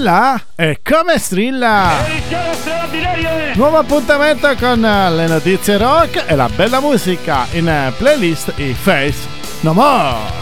strilla? E come strilla? Nuovo appuntamento con le notizie rock e la bella musica in playlist i Face No More.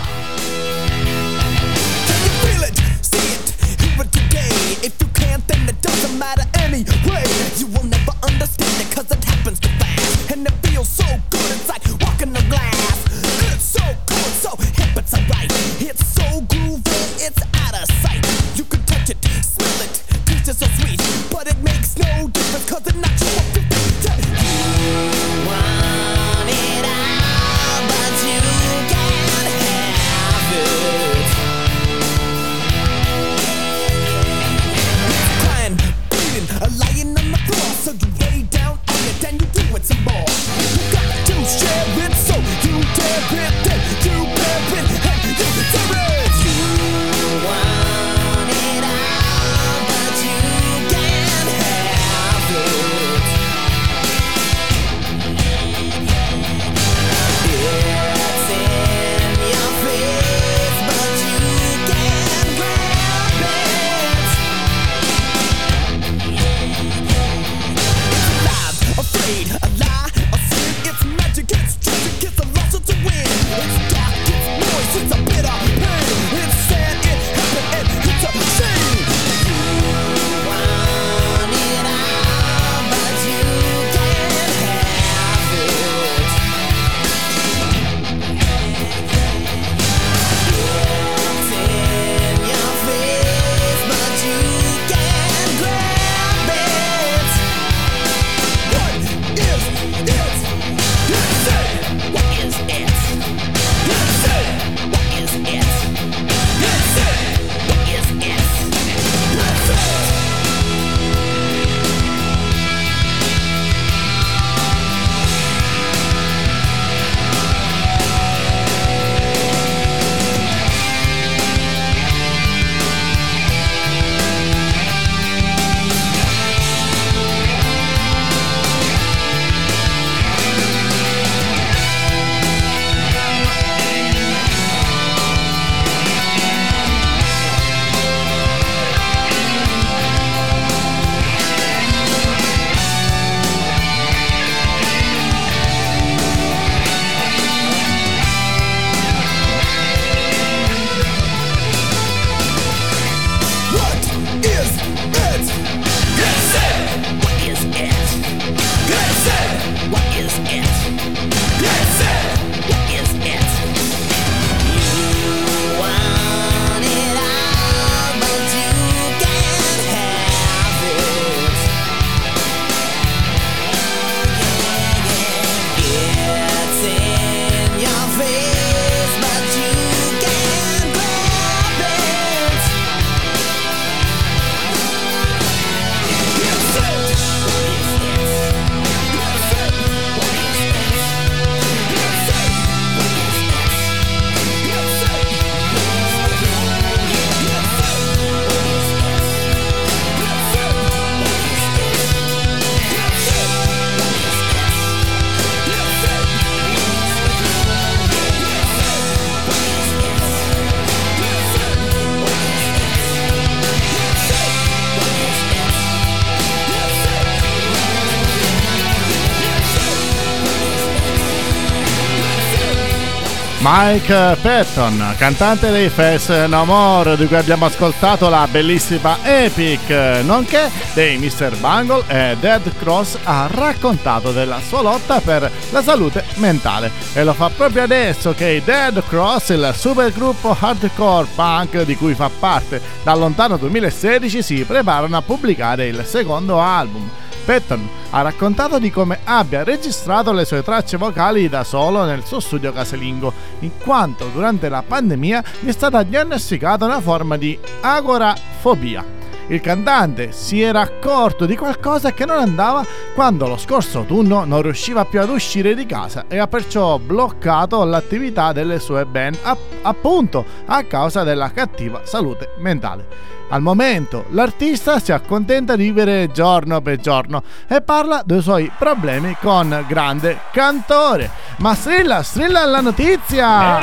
Mike Patton, cantante dei Face No More, di cui abbiamo ascoltato la bellissima Epic, nonché dei Mr. Bungle e Dead Cross, ha raccontato della sua lotta per la salute mentale. E lo fa proprio adesso che i Dead Cross, il supergruppo hardcore punk di cui fa parte dal lontano 2016, si preparano a pubblicare il secondo album. Patton ha raccontato di come abbia registrato le sue tracce vocali da solo nel suo studio casalingo, in quanto durante la pandemia gli è stata diagnosticata una forma di agorafobia. Il cantante si era accorto di qualcosa che non andava quando lo scorso autunno non riusciva più ad uscire di casa e ha perciò bloccato l'attività delle sue band appunto a causa della cattiva salute mentale. Al momento l'artista si accontenta di vivere giorno per giorno e parla dei suoi problemi con grande cantore. Ma strilla, strilla la notizia!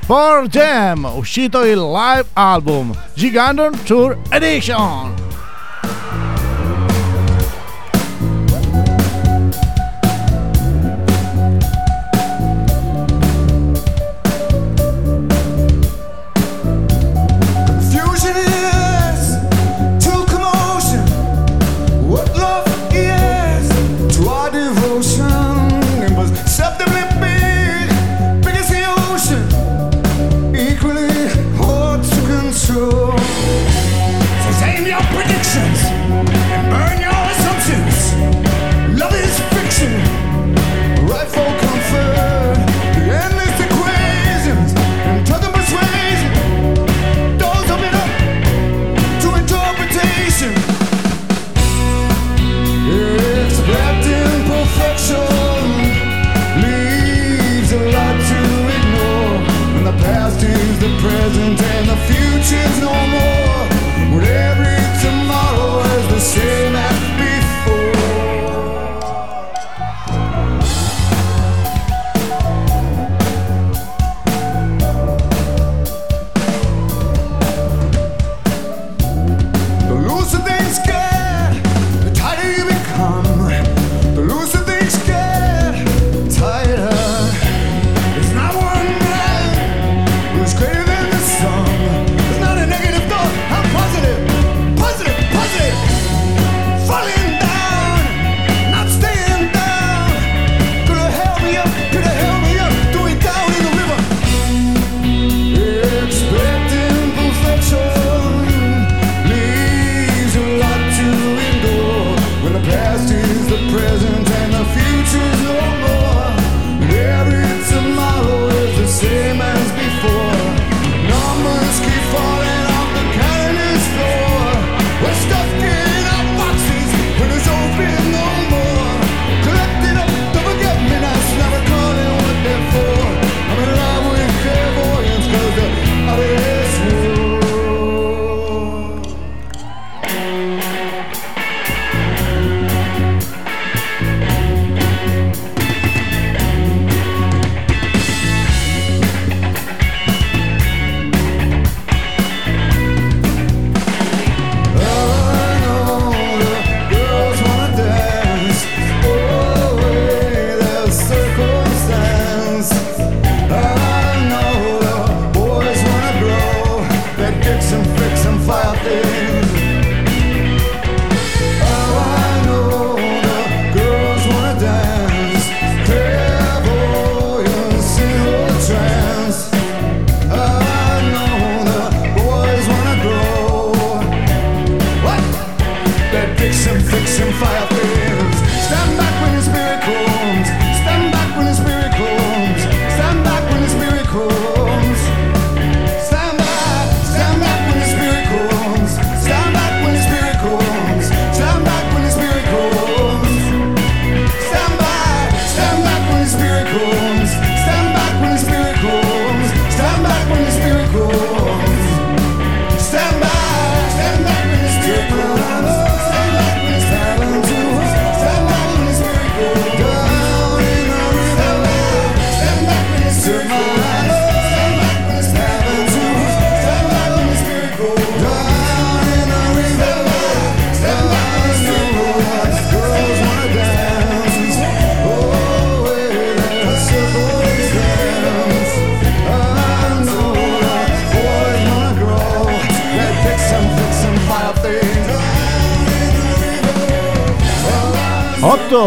For Jam, uscito il live album Giganton Tour Edition!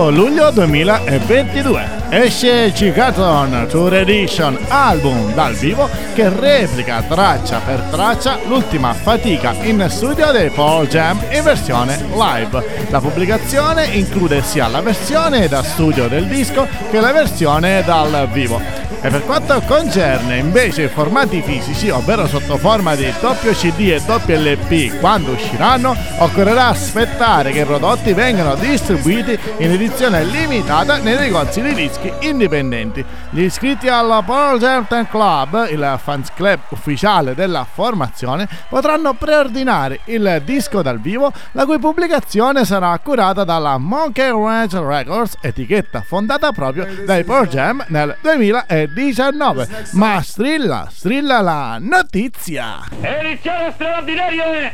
Luglio 2022 esce Cicaton Tour Edition album dal vivo che replica traccia per traccia l'ultima fatica in studio dei Paul Jam in versione live. La pubblicazione include sia la versione da studio del disco che la versione dal vivo. E per quanto concerne invece i formati fisici, ovvero sotto forma di doppio CD e doppio LP, quando usciranno, occorrerà aspettare che i prodotti vengano distribuiti in edizione limitata nei negozi di dischi indipendenti. Gli iscritti alla Paul Certain Club, il fans club ufficiale della formazione, potranno preordinare il disco dal vivo, la cui pubblicazione sarà curata dalla Monkey Ranch Records, etichetta fondata proprio dai Pearl Jam nel 2019. Ma strilla, strilla la notizia! Edizione straordinaria!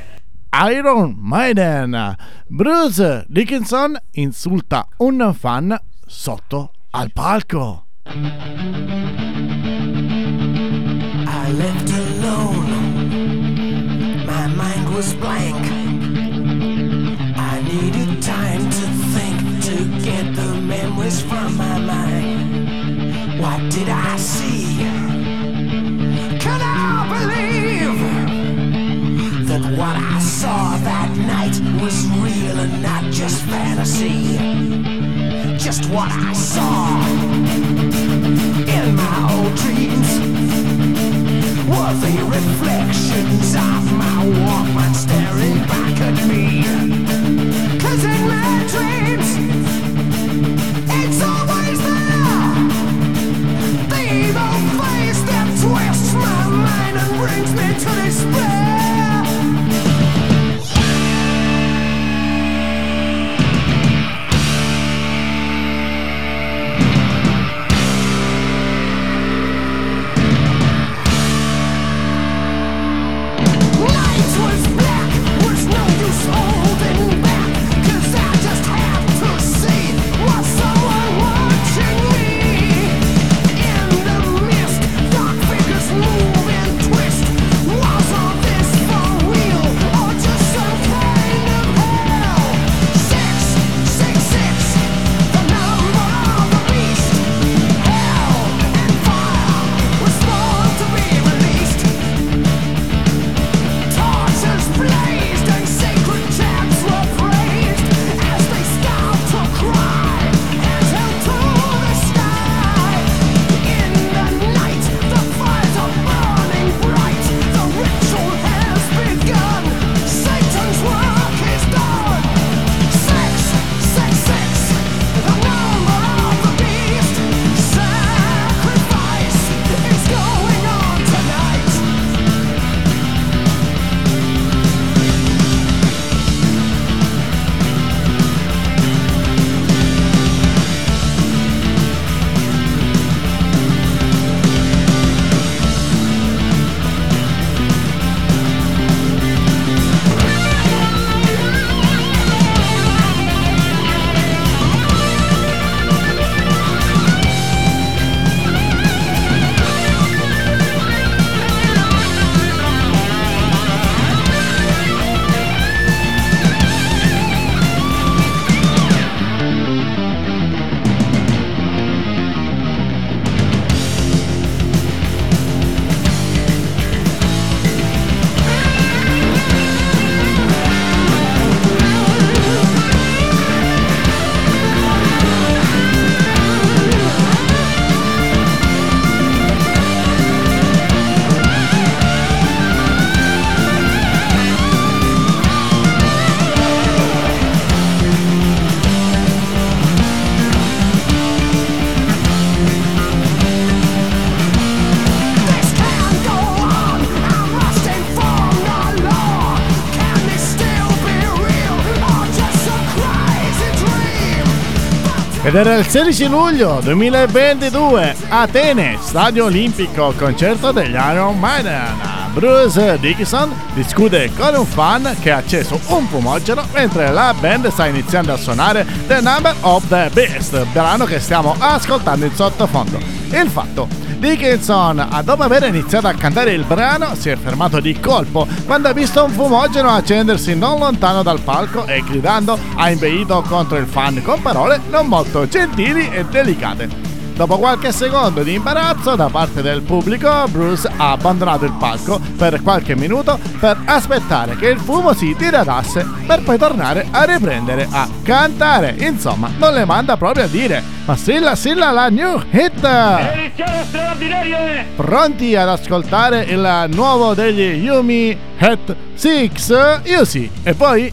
Iron Maiden. Bruce Dickinson insulta un fan sotto al palco. I left alone. My mind was blank. I needed time to think to get the memories from my mind. What did I see? Can I believe that what I saw that night was real and not just fantasy? Just what I saw in my old dreams were the reflections of my Walkman staring back at me. Cause in my dreams, it's always there. The evil face that twists my mind and brings me to despair. Ed era il 16 luglio 2022, Atene, Stadio Olimpico, concerto degli Iron Maiden. Bruce Dickinson discute con un fan che ha acceso un fumogeno mentre la band sta iniziando a suonare The Number of the Beast, brano che stiamo ascoltando in sottofondo. Il fatto Dickinson, dopo aver iniziato a cantare il brano, si è fermato di colpo quando ha visto un fumogeno accendersi non lontano dal palco e gridando ha impedito contro il fan con parole non molto gentili e delicate. Dopo qualche secondo di imbarazzo da parte del pubblico, Bruce ha abbandonato il palco per qualche minuto per aspettare che il fumo si diradasse per poi tornare a riprendere a cantare. Insomma, non le manda proprio a dire, ma strilla strilla la new hit! Pronti ad ascoltare il nuovo degli Yumi Hat 6? Io sì. E poi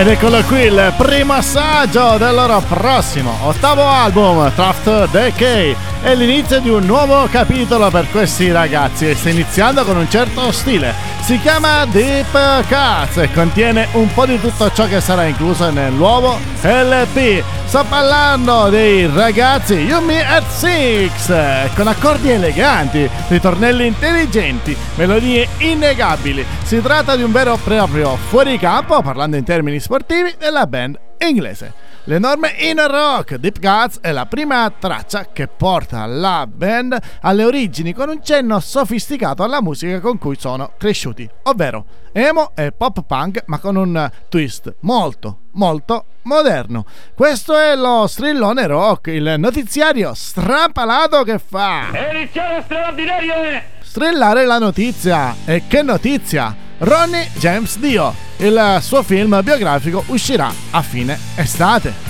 Ed eccolo qui il primo assaggio del loro prossimo ottavo album, Traft Decay. È l'inizio di un nuovo capitolo per questi ragazzi e sta iniziando con un certo stile. Si chiama Deep Cuts e contiene un po' di tutto ciò che sarà incluso nel nuovo LP. Sto parlando dei ragazzi Yumi at Six con accordi eleganti, ritornelli intelligenti, melodie innegabili. Si tratta di un vero e proprio fuoricampo, parlando in termini sportivi, della band inglese. L'enorme inner rock Deep Guts è la prima traccia che porta la band alle origini con un cenno sofisticato alla musica con cui sono cresciuti, ovvero emo e pop punk ma con un twist molto molto moderno. Questo è lo strillone rock, il notiziario strampalato che fa Edizione straordinaria. Strillare la notizia. E che notizia! Ronnie James Dio. Il suo film biografico uscirà a fine estate.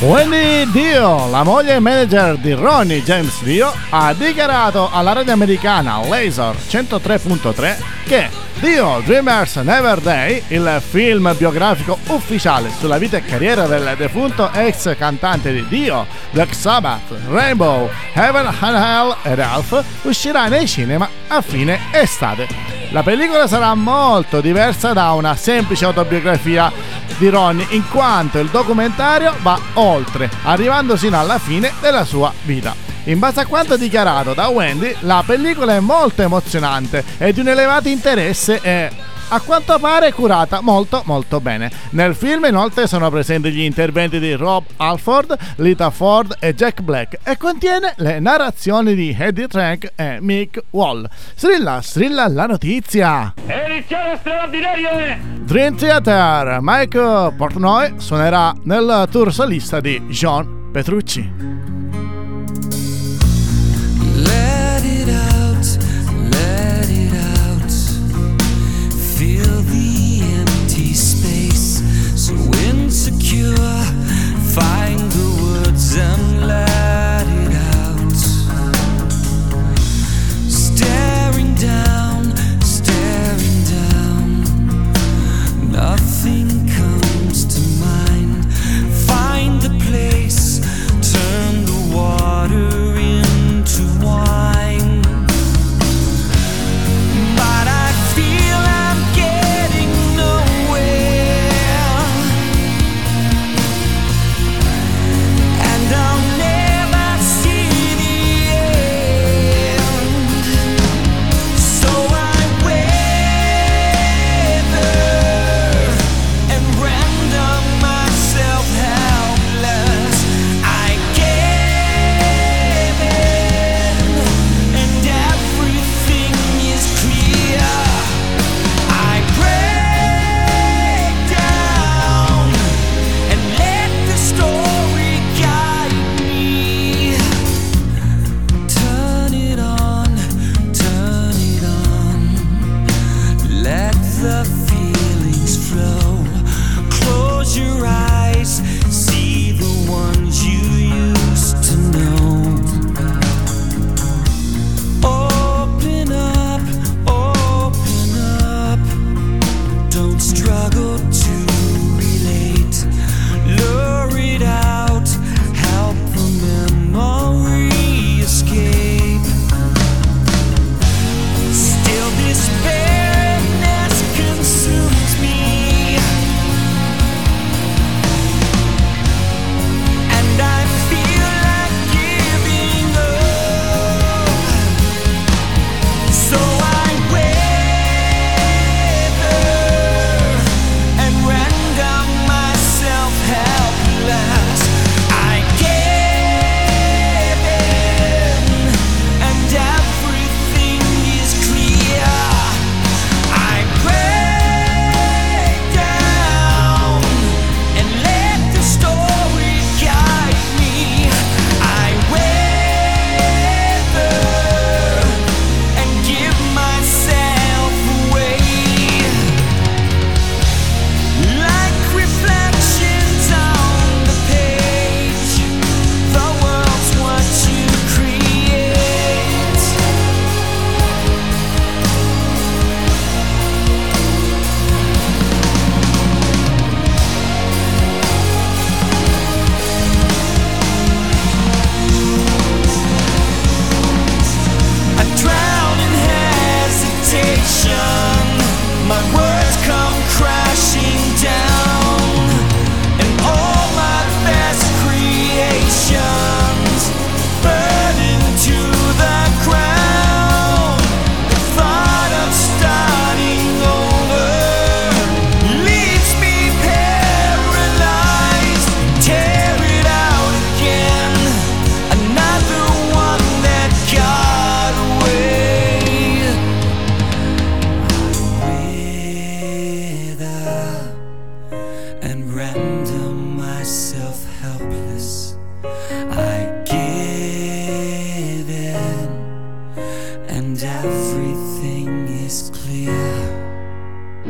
Wendy Dio, la moglie e manager di Ronnie James Dio, ha dichiarato alla radio americana Laser 103.3 che Dio Dreamers Never Day, il film biografico ufficiale sulla vita e carriera del defunto ex cantante di Dio, Black Sabbath, Rainbow, Heaven and Hell e Ralph, uscirà nei cinema a fine estate. La pellicola sarà molto diversa da una semplice autobiografia di Ronnie in quanto il documentario va oltre, arrivando sino alla fine della sua vita. In base a quanto dichiarato da Wendy, la pellicola è molto emozionante e di un elevato interesse e a quanto pare curata molto molto bene. Nel film inoltre sono presenti gli interventi di Rob Alford, Lita Ford e Jack Black e contiene le narrazioni di Eddie Trank e Mick Wall. Strilla, strilla la notizia! Edizione straordinaria è... Dream Theater, Mike Portnoy suonerà nel tour solista di John Petrucci. assim.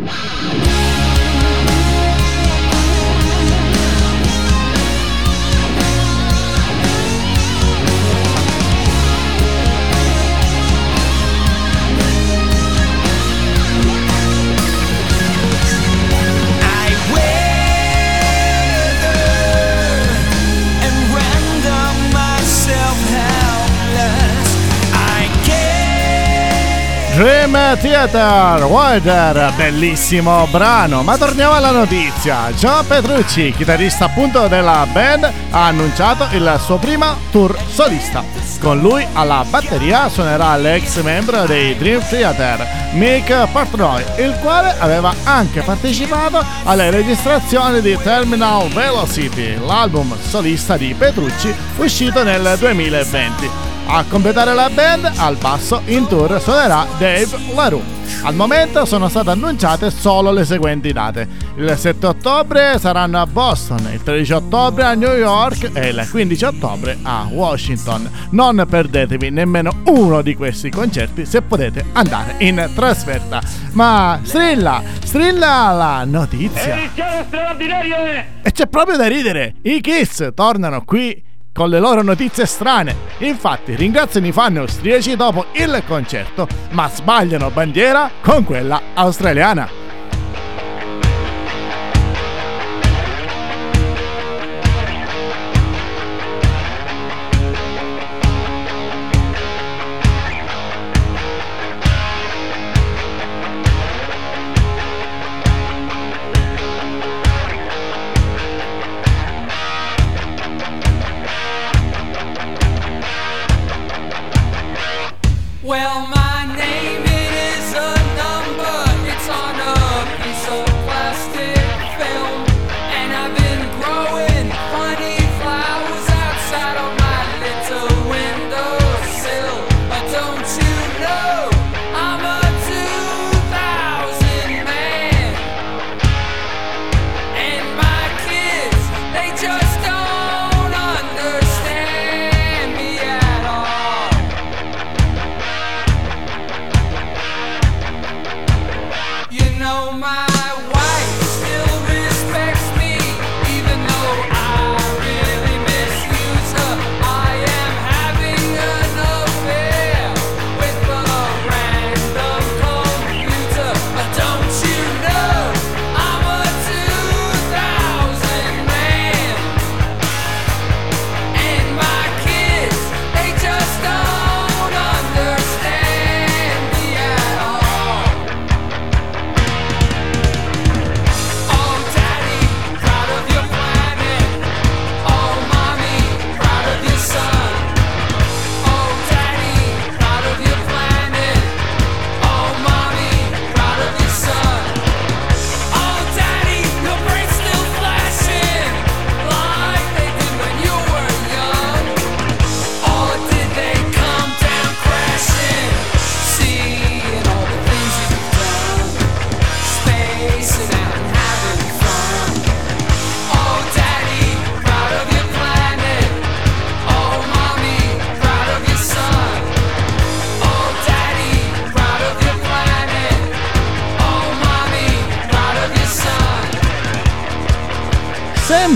Yeah. Theater Wider, bellissimo brano. Ma torniamo alla notizia. John Petrucci, chitarrista appunto della band, ha annunciato il suo primo tour solista. Con lui alla batteria suonerà l'ex membro dei Dream Theater, Mick Portnoy, il quale aveva anche partecipato alle registrazioni di Terminal Velocity, l'album solista di Petrucci uscito nel 2020. A completare la band, al basso in tour suonerà Dave LaRue. Al momento sono state annunciate solo le seguenti date. Il 7 ottobre saranno a Boston, il 13 ottobre a New York e il 15 ottobre a Washington. Non perdetevi nemmeno uno di questi concerti se potete andare in trasferta. Ma strilla, strilla la notizia. E c'è proprio da ridere, i Kiss tornano qui con le loro notizie strane. Infatti ringraziano i fan austriaci dopo il concerto, ma sbagliano bandiera con quella australiana.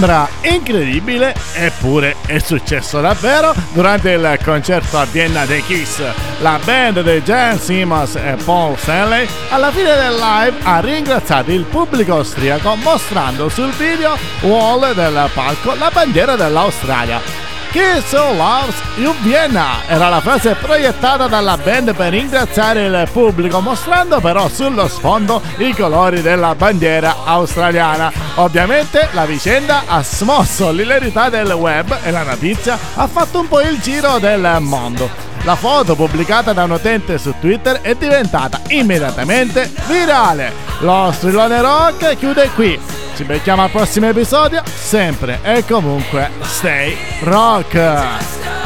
Sembra incredibile, eppure è successo davvero durante il concerto a Vienna dei Kiss. La band di Jan Simmons e Paul Stanley alla fine del live ha ringraziato il pubblico austriaco mostrando sul video wall del palco la bandiera dell'Australia. Kiss loves you Vienna era la frase proiettata dalla band per ringraziare il pubblico, mostrando però sullo sfondo i colori della bandiera australiana. Ovviamente la vicenda ha smosso l'ilarità del web e la notizia ha fatto un po' il giro del mondo. La foto pubblicata da un utente su Twitter è diventata immediatamente virale. Lo strillone rock chiude qui. Ci becchiamo al prossimo episodio, sempre e comunque stay rock!